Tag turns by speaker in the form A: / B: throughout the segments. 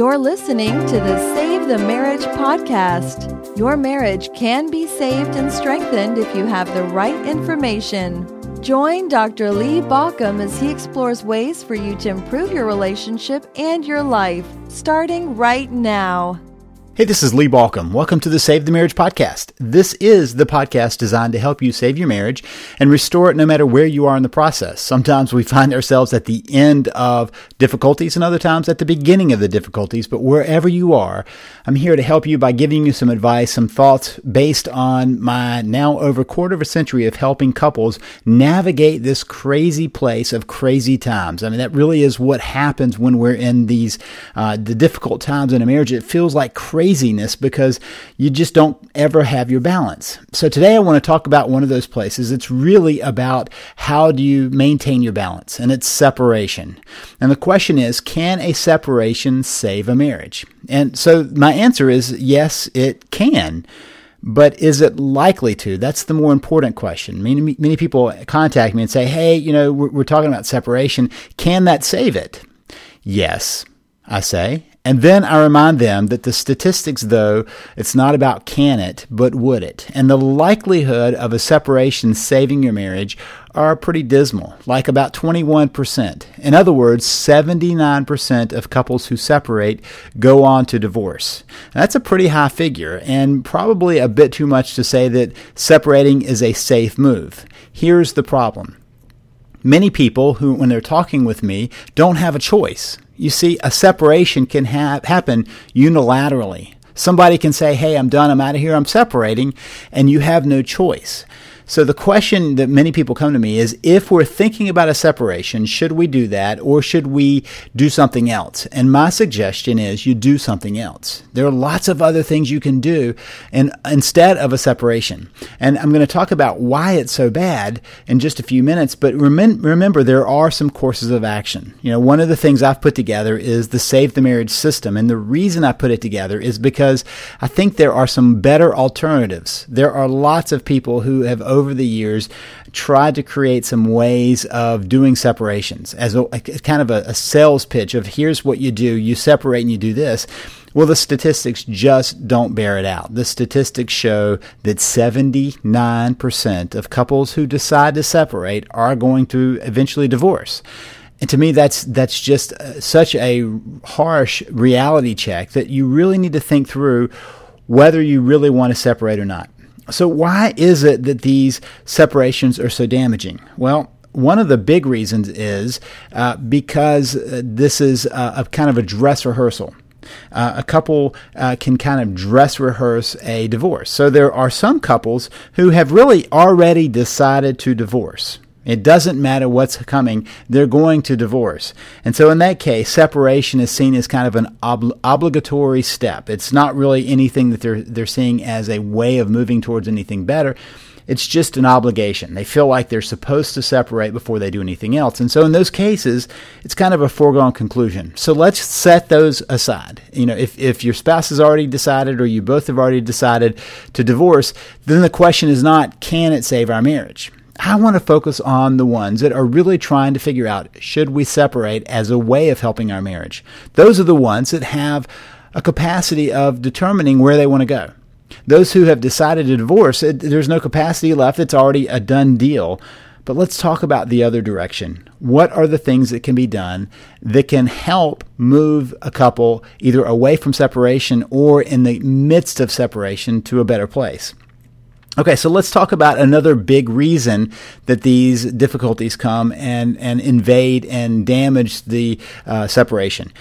A: You're listening to the Save the Marriage podcast. Your marriage can be saved and strengthened if you have the right information. Join Dr. Lee Baucom as he explores ways for you to improve your relationship and your life, starting right now.
B: Hey, this is Lee Baucom. Welcome to the Save the Marriage podcast. This is the podcast designed to help you save your marriage and restore it no matter where you are in the process. Sometimes we find ourselves at the end of difficulties and other times at the beginning of the difficulties, but wherever you are, I'm here to help you by giving you some advice, some thoughts based on my now over quarter of a century of helping couples navigate this crazy place of crazy times. I mean, that really is what happens when we're in these, uh, the difficult times in a marriage. It feels like crazy craziness because you just don't ever have your balance. So today I want to talk about one of those places. It's really about how do you maintain your balance and it's separation. And the question is, can a separation save a marriage? And so my answer is yes, it can. But is it likely to? That's the more important question. Many, many people contact me and say, hey, you know, we're, we're talking about separation. Can that save it? Yes, I say. And then I remind them that the statistics, though, it's not about can it, but would it. And the likelihood of a separation saving your marriage are pretty dismal, like about 21%. In other words, 79% of couples who separate go on to divorce. That's a pretty high figure, and probably a bit too much to say that separating is a safe move. Here's the problem. Many people who, when they're talking with me, don't have a choice. You see, a separation can ha- happen unilaterally. Somebody can say, Hey, I'm done, I'm out of here, I'm separating, and you have no choice. So the question that many people come to me is if we're thinking about a separation, should we do that or should we do something else? And my suggestion is you do something else. There are lots of other things you can do and instead of a separation. And I'm going to talk about why it's so bad in just a few minutes, but remember there are some courses of action. You know, one of the things I've put together is the Save the Marriage system. And the reason I put it together is because I think there are some better alternatives. There are lots of people who have over the years tried to create some ways of doing separations as a, a kind of a, a sales pitch of here's what you do, you separate and you do this. Well, the statistics just don't bear it out. The statistics show that 79% of couples who decide to separate are going to eventually divorce. And to me, that's that's just uh, such a harsh reality check that you really need to think through whether you really want to separate or not. So, why is it that these separations are so damaging? Well, one of the big reasons is uh, because uh, this is a, a, kind of a dress rehearsal. Uh, a couple uh, can kind of dress rehearse a divorce. So there are some couples who have really already decided to divorce. It doesn't matter what's coming, they're going to divorce. And so, in that case, separation is seen as kind of an ob- obligatory step. It's not really anything that they're, they're seeing as a way of moving towards anything better. It's just an obligation. They feel like they're supposed to separate before they do anything else. And so in those cases, it's kind of a foregone conclusion. So let's set those aside. You know, if, if your spouse has already decided or you both have already decided to divorce, then the question is not, can it save our marriage? I want to focus on the ones that are really trying to figure out should we separate as a way of helping our marriage. Those are the ones that have a capacity of determining where they want to go. Those who have decided to divorce, it, there's no capacity left. It's already a done deal. But let's talk about the other direction. What are the things that can be done that can help move a couple either away from separation or in the midst of separation to a better place? Okay, so let's talk about another big reason that these difficulties come and, and invade and damage the uh, separation.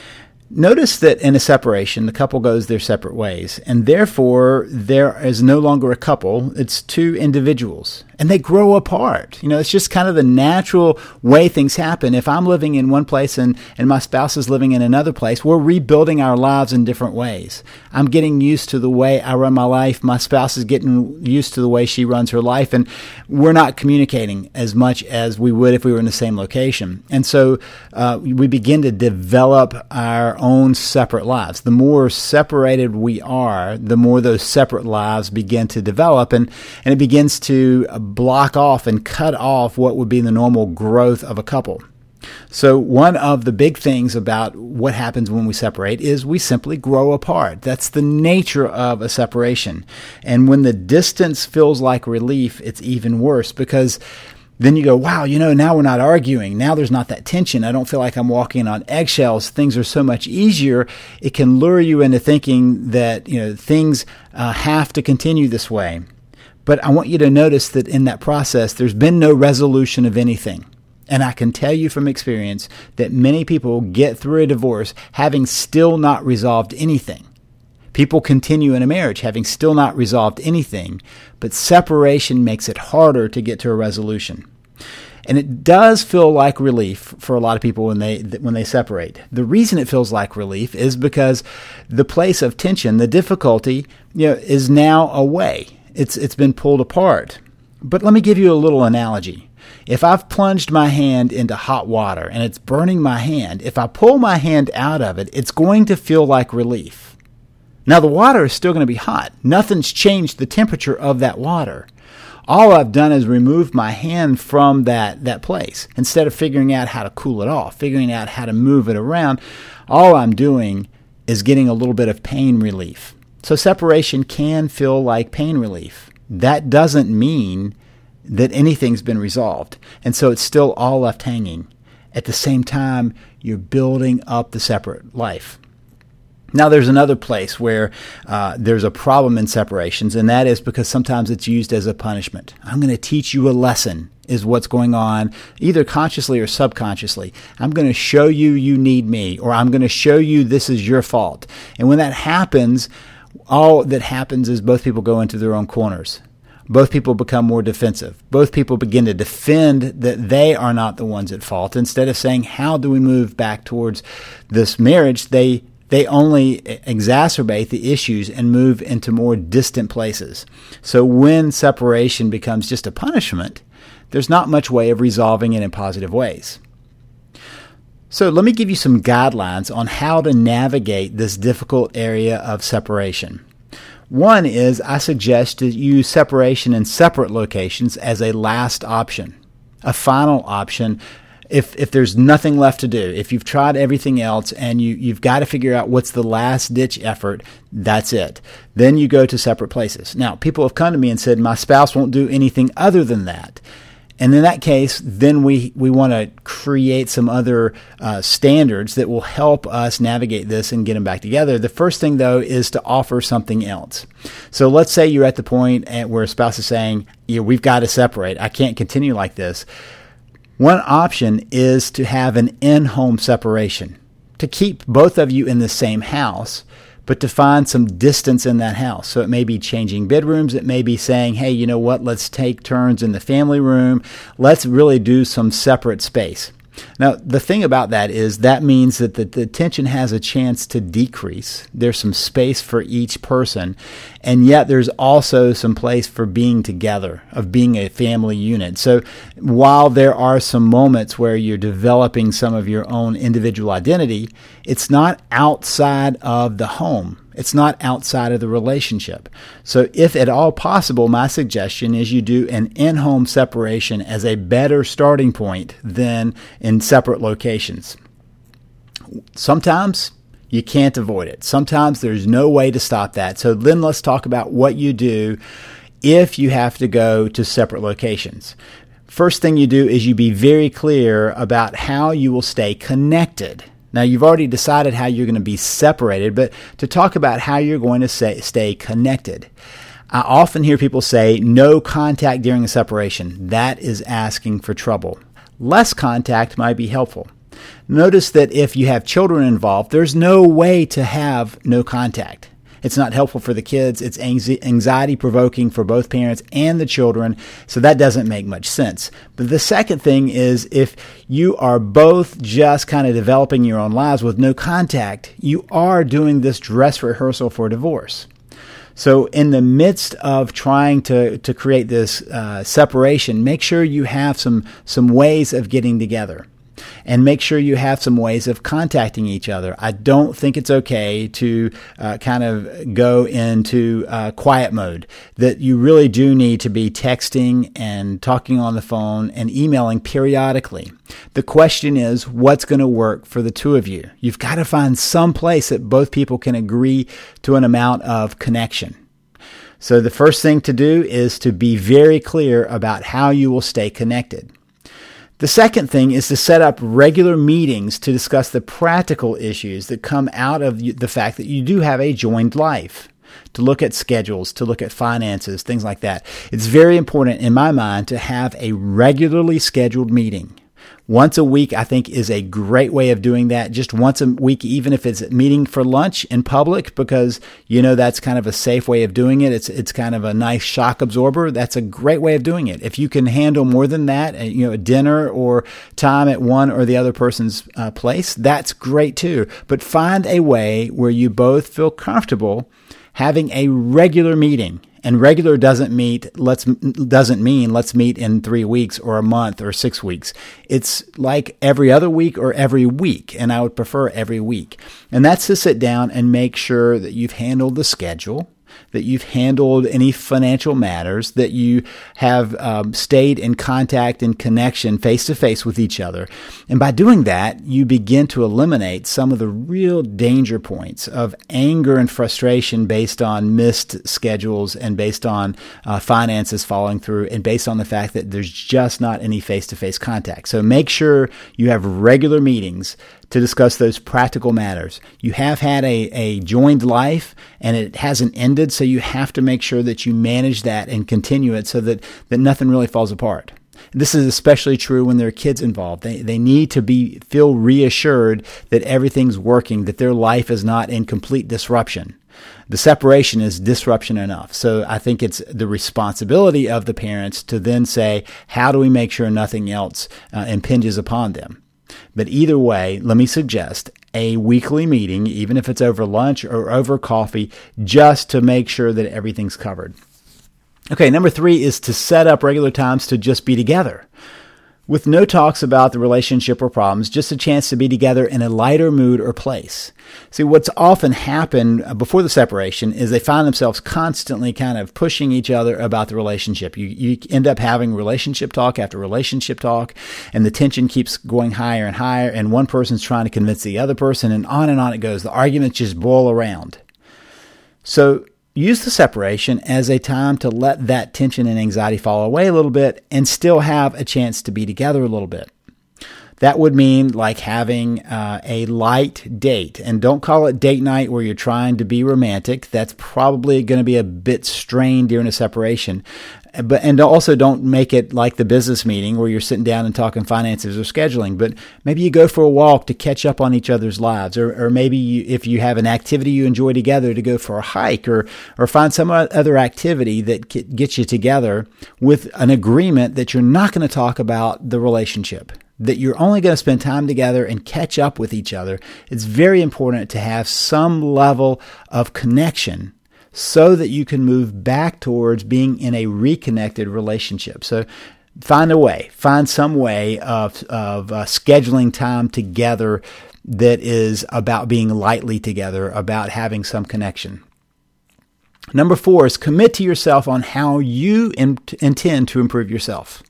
B: Notice that in a separation, the couple goes their separate ways, and therefore there is no longer a couple, it's two individuals and they grow apart. You know, it's just kind of the natural way things happen. If I'm living in one place and, and my spouse is living in another place, we're rebuilding our lives in different ways. I'm getting used to the way I run my life. My spouse is getting used to the way she runs her life. And we're not communicating as much as we would if we were in the same location. And so uh, we begin to develop our own separate lives. The more separated we are, the more those separate lives begin to develop. And, and it begins to block off and cut off what would be the normal growth of a couple. So, one of the big things about what happens when we separate is we simply grow apart. That's the nature of a separation. And when the distance feels like relief, it's even worse because then you go, wow, you know, now we're not arguing. Now there's not that tension. I don't feel like I'm walking on eggshells. Things are so much easier. It can lure you into thinking that, you know, things uh, have to continue this way. But I want you to notice that in that process, there's been no resolution of anything. And I can tell you from experience that many people get through a divorce having still not resolved anything. People continue in a marriage having still not resolved anything, but separation makes it harder to get to a resolution. And it does feel like relief for a lot of people when they when they separate. The reason it feels like relief is because the place of tension, the difficulty, you know, is now away. It's it's been pulled apart. But let me give you a little analogy. If I've plunged my hand into hot water and it's burning my hand, if I pull my hand out of it, it's going to feel like relief. Now, the water is still going to be hot. Nothing's changed the temperature of that water. All I've done is remove my hand from that, that place. Instead of figuring out how to cool it off, figuring out how to move it around, all I'm doing is getting a little bit of pain relief. So, separation can feel like pain relief. That doesn't mean that anything's been resolved. And so it's still all left hanging. At the same time, you're building up the separate life. Now, there's another place where uh, there's a problem in separations, and that is because sometimes it's used as a punishment. I'm going to teach you a lesson, is what's going on, either consciously or subconsciously. I'm going to show you you need me, or I'm going to show you this is your fault. And when that happens, all that happens is both people go into their own corners. Both people become more defensive. Both people begin to defend that they are not the ones at fault. Instead of saying, How do we move back towards this marriage? They they only exacerbate the issues and move into more distant places. So when separation becomes just a punishment, there's not much way of resolving it in positive ways. So let me give you some guidelines on how to navigate this difficult area of separation. One is I suggest to use separation in separate locations as a last option, a final option if if there's nothing left to do, if you've tried everything else and you you've got to figure out what's the last ditch effort, that's it. Then you go to separate places. Now, people have come to me and said my spouse won't do anything other than that. And in that case, then we, we want to create some other uh, standards that will help us navigate this and get them back together. The first thing, though, is to offer something else. So let's say you're at the point where a spouse is saying, yeah, we've got to separate. I can't continue like this. One option is to have an in home separation, to keep both of you in the same house, but to find some distance in that house. So it may be changing bedrooms. It may be saying, hey, you know what? Let's take turns in the family room. Let's really do some separate space. Now, the thing about that is that means that the, the, tension has a chance to decrease. There's some space for each person, and yet there's also some place for being together, of being a family unit. So while there are some moments where you're developing some of your own individual identity, it's not outside of the home. It's not outside of the relationship. So, if at all possible, my suggestion is you do an in home separation as a better starting point than in separate locations. Sometimes you can't avoid it. Sometimes there's no way to stop that. So, then let's talk about what you do if you have to go to separate locations. First thing you do is you be very clear about how you will stay connected. Now, you've already decided how you're going to be separated, but to talk about how you're going to say, stay connected. I often hear people say no contact during a separation. That is asking for trouble. Less contact might be helpful. Notice that if you have children involved, there's no way to have no contact. It's not helpful for the kids. It's anxiety provoking for both parents and the children. So that doesn't make much sense. But the second thing is if you are both just kind of developing your own lives with no contact, you are doing this dress rehearsal for divorce. So, in the midst of trying to, to create this uh, separation, make sure you have some, some ways of getting together and make sure you have some ways of contacting each other. I don't think it's okay to uh, kind of go into uh, quiet mode, that you really do need to be texting and talking on the phone and emailing periodically. The question is, what's going to work for the two of you? You've got to find some place that both people can agree to an amount of connection. So the first thing to do is to be very clear about how you will stay connected. The second thing is to set up regular meetings to discuss the practical issues that come out of the fact that you do have a joined life. To look at schedules, to look at finances, things like that. It's very important in my mind to have a regularly scheduled meeting. Once a week, I think, is a great way of doing that. Just once a week, even if it's meeting for lunch in public, because you know that's kind of a safe way of doing it. It's it's kind of a nice shock absorber. That's a great way of doing it. If you can handle more than that, uh, you know, a dinner or time at one or the other person's uh, place, that's great too. But find a way where you both feel comfortable having a regular meeting and regular doesn't meet let's doesn't mean let's meet in 3 weeks or a month or 6 weeks. It's like every other week or every week and I would prefer every week. And that's to sit down and make sure that you've handled the schedule that you've handled any financial matters, that you have um, stayed in contact and connection face to face with each other. And by doing that, you begin to eliminate some of the real danger points of anger and frustration based on missed schedules and based on uh, finances falling through and based on the fact that there's just not any face to face contact. So make sure you have regular meetings to discuss those practical matters. You have had a, a joined life and it hasn't ended, so you have to make sure that you manage that and continue it so that, that nothing really falls apart. This is especially true when there are kids involved. They, they need to be feel reassured that everything's working, that their life is not in complete disruption. The separation is disruption enough. So I think it's the responsibility of the parents to then say, how do we make sure nothing else uh, impinges upon them? But either way, let me suggest a weekly meeting, even if it's over lunch or over coffee, just to make sure that everything's covered. Okay, number three is to set up regular times to just be together with no talks about the relationship or problems, just a chance to be together in a lighter mood or place. See, what's often happened uh, before the separation is they find themselves constantly kind of pushing each other about the relationship. You, you end up having relationship talk after relationship talk, and the tension keeps going higher and higher, and one person's trying to convince the other person, and on and on it goes. The arguments just boil around. So use the separation as a time to let that tension and anxiety fall away a little bit and still have a chance to be together a little bit. That would mean like having uh, a light date. And don't call it date night where you're trying to be romantic. That's probably going to be a bit strained during a separation but and also don't make it like the business meeting where you're sitting down and talking finances or scheduling but maybe you go for a walk to catch up on each other's lives or, or maybe you, if you have an activity you enjoy together to go for a hike or or find some other activity that gets you together with an agreement that you're not going to talk about the relationship that you're only going to spend time together and catch up with each other it's very important to have some level of connection so that you can move back towards being in a reconnected relationship. So find a way, find some way of, of uh, scheduling time together that is about being lightly together, about having some connection. Number four is commit to yourself on how you in- intend to improve yourself.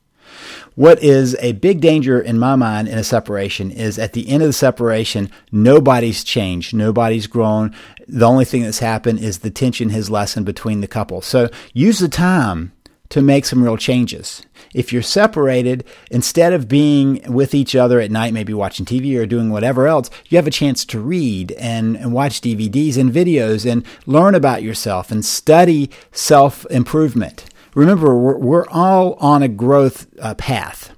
B: What is a big danger in my mind in a separation is at the end of the separation, nobody's changed, nobody's grown. The only thing that's happened is the tension has lessened between the couple. So use the time to make some real changes. If you're separated, instead of being with each other at night, maybe watching TV or doing whatever else, you have a chance to read and, and watch DVDs and videos and learn about yourself and study self improvement remember, we're, we're all on a growth uh, path.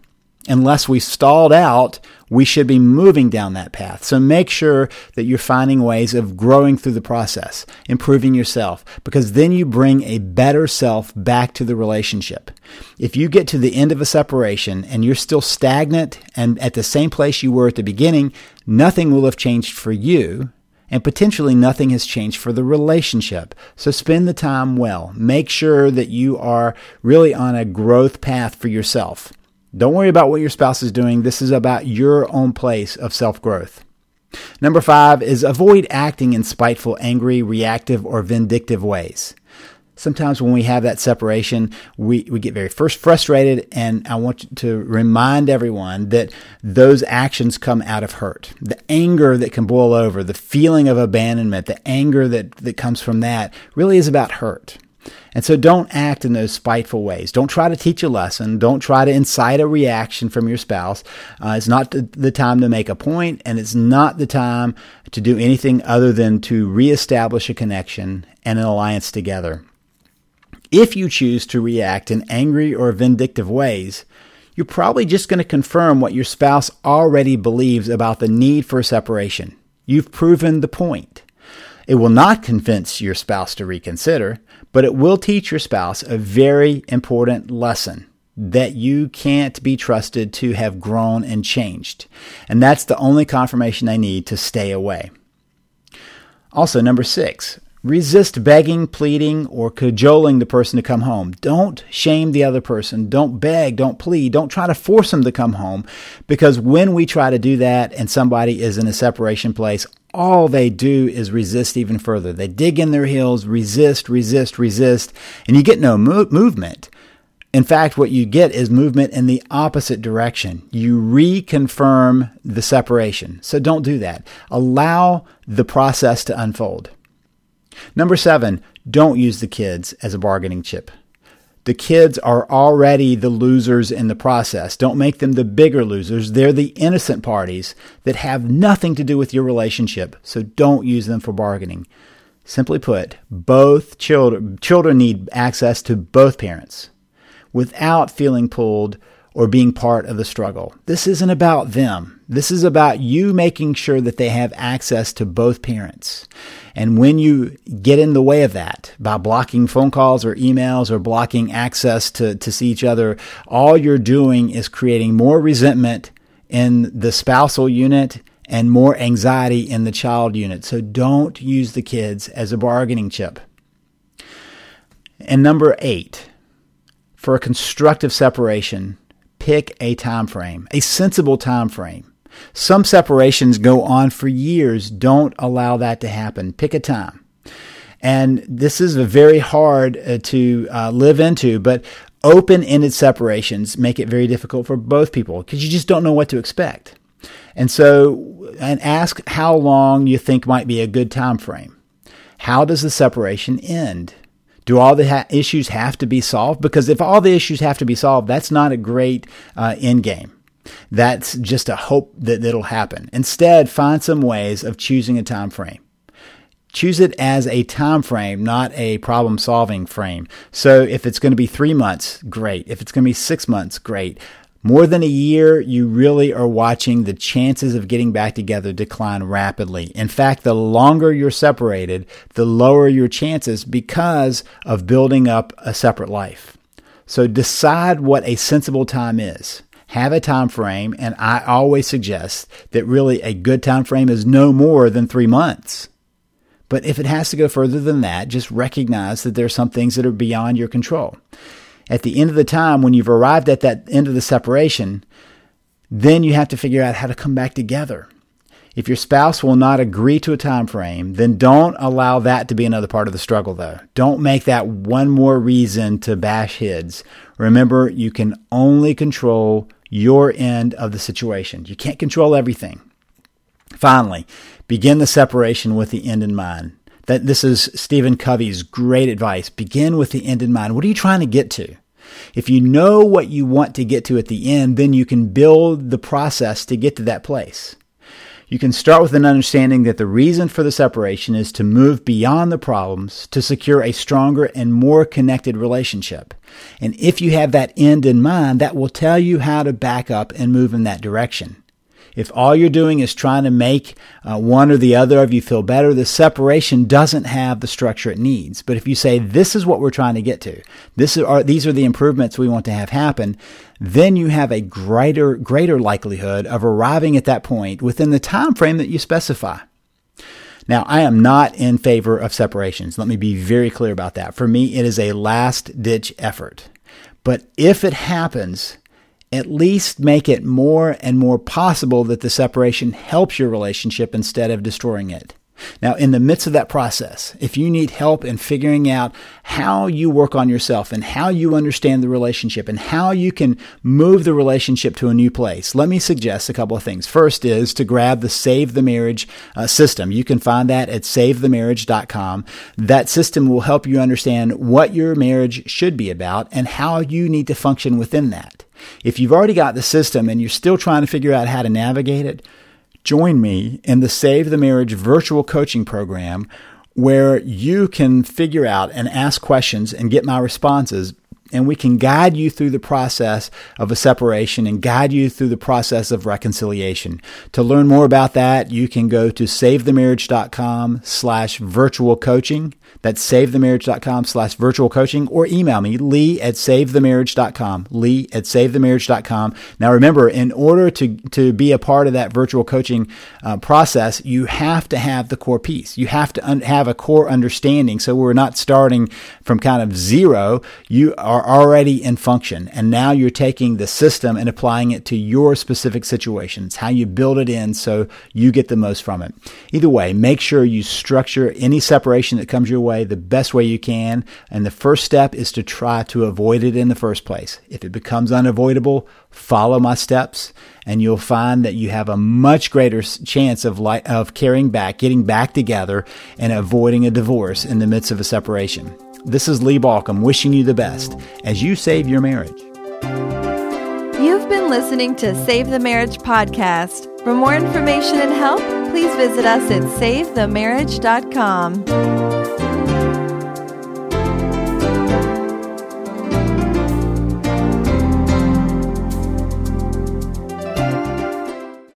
B: Unless we stalled out, we should be moving down that path. So make sure that you're finding ways of growing through the process, improving yourself, because then you bring a better self back to the relationship. If you get to the end of a separation and you're still stagnant and at the same place you were at the beginning, nothing will have changed for you and potentially nothing has changed for the relationship. So spend the time well. Make sure that you are really on a growth path for yourself. Don't worry about what your spouse is doing. This is about your own place of self growth. Number five is avoid acting in spiteful, angry, reactive, or vindictive ways. Sometimes when we have that separation, we, we get very first frustrated. And I want to remind everyone that those actions come out of hurt. The anger that can boil over, the feeling of abandonment, the anger that, that comes from that really is about hurt. And so don't act in those spiteful ways. Don't try to teach a lesson. Don't try to incite a reaction from your spouse. Uh, it's not the time to make a point, and it's not the time to do anything other than to reestablish a connection and an alliance together. If you choose to react in angry or vindictive ways, you're probably just going to confirm what your spouse already believes about the need for separation. You've proven the point. It will not convince your spouse to reconsider, but it will teach your spouse a very important lesson that you can't be trusted to have grown and changed. And that's the only confirmation they need to stay away. Also, number six, Resist begging, pleading, or cajoling the person to come home. Don't shame the other person. Don't beg, don't plead, don't try to force them to come home because when we try to do that and somebody is in a separation place, all they do is resist even further. They dig in their heels, resist, resist, resist, and you get no mo- movement. In fact, what you get is movement in the opposite direction. You reconfirm the separation. So don't do that. Allow the process to unfold. Number seven, don't use the kids as a bargaining chip. The kids are already the losers in the process. Don't make them the bigger losers. They're the innocent parties that have nothing to do with your relationship. So don't use them for bargaining. Simply put, both children, children need access to both parents without feeling pulled or being part of the struggle. This isn't about them. This is about you making sure that they have access to both parents. And when you get in the way of that by blocking phone calls or emails or blocking access to, to see each other, all you're doing is creating more resentment in the spousal unit and more anxiety in the child unit. So don't use the kids as a bargaining chip. And number eight, for a constructive separation, pick a time frame, a sensible time frame. Some separations go on for years. Don't allow that to happen. Pick a time. And this is very hard uh, to uh, live into, but open ended separations make it very difficult for both people because you just don't know what to expect. And so, and ask how long you think might be a good time frame. How does the separation end? Do all the ha- issues have to be solved? Because if all the issues have to be solved, that's not a great uh, end game. That's just a hope that it'll happen. Instead, find some ways of choosing a time frame. Choose it as a time frame, not a problem solving frame. So if it's going to be three months, great. If it's going to be six months, great more than a year, you really are watching the chances of getting back together decline rapidly. In fact, the longer you're separated, the lower your chances because of building up a separate life. So decide what a sensible time is. Have a time frame, and I always suggest that really a good time frame is no more than three months. But if it has to go further than that, just recognize that there are some things that are beyond your control at the end of the time, when you've arrived at that end of the separation, then you have to figure out how to come back together. If your spouse will not agree to a time frame, then don't allow that to be another part of the struggle though. Don't make that one more reason to bash heads. Remember, you can only control your end of the situation. You can't control everything. Finally, begin the separation with the end in mind. That this is Stephen Covey's great advice. Begin with the end in mind. What are you trying to get to? If you know what you want to get to at the end, then you can build the process to get to that place. You can start with an understanding that the reason for the separation is to move beyond the problems to secure a stronger and more connected relationship. And if you have that end in mind, that will tell you how to back up and move in that direction. If all you're doing is trying to make uh, one or the other of you feel better, the separation doesn't have the structure it needs. But if you say, this is what we're trying to get to, this are, these are the improvements we want to have happen, then you have a greater, greater likelihood of arriving at that point within the time frame that you specify. Now, I am not in favor of separations. Let me be very clear about that. For me, it is a last ditch effort. But if it happens, at least make it more and more possible that the separation helps your relationship instead of destroying it. Now, in the midst of that process, if you need help in figuring out how you work on yourself and how you understand the relationship and how you can move the relationship to a new place, let me suggest a couple of things. First is to grab the Save the Marriage uh, system. You can find that at savethemarriage.com. That system will help you understand what your marriage should be about and how you need to function within that. If you've already got the system and you're still trying to figure out how to navigate it, join me in the Save the Marriage virtual coaching program where you can figure out and ask questions and get my responses and we can guide you through the process of a separation and guide you through the process of reconciliation. To learn more about that, you can go to savethemarriage.com slash virtual coaching. That's savethemarriage.com slash virtual coaching or email me, lee at savethemarriage.com, lee at savethemarriage.com. Now remember, in order to, to be a part of that virtual coaching uh, process, you have to have the core piece. You have to un- have a core understanding. So we're not starting from kind of zero. You are already in function. And now you're taking the system and applying it to your specific situation. It's how you build it in so you get the most from it. Either way, make sure you structure any separation that comes your way way the best way you can. And the first step is to try to avoid it in the first place. If it becomes unavoidable, follow my steps and you'll find that you have a much greater chance of li- of carrying back, getting back together and avoiding a divorce in the midst of a separation. This is Lee Baucom wishing you the best as you save your marriage.
A: You've been listening to Save the Marriage podcast. For more information and help, please visit us at savethemarriage.com.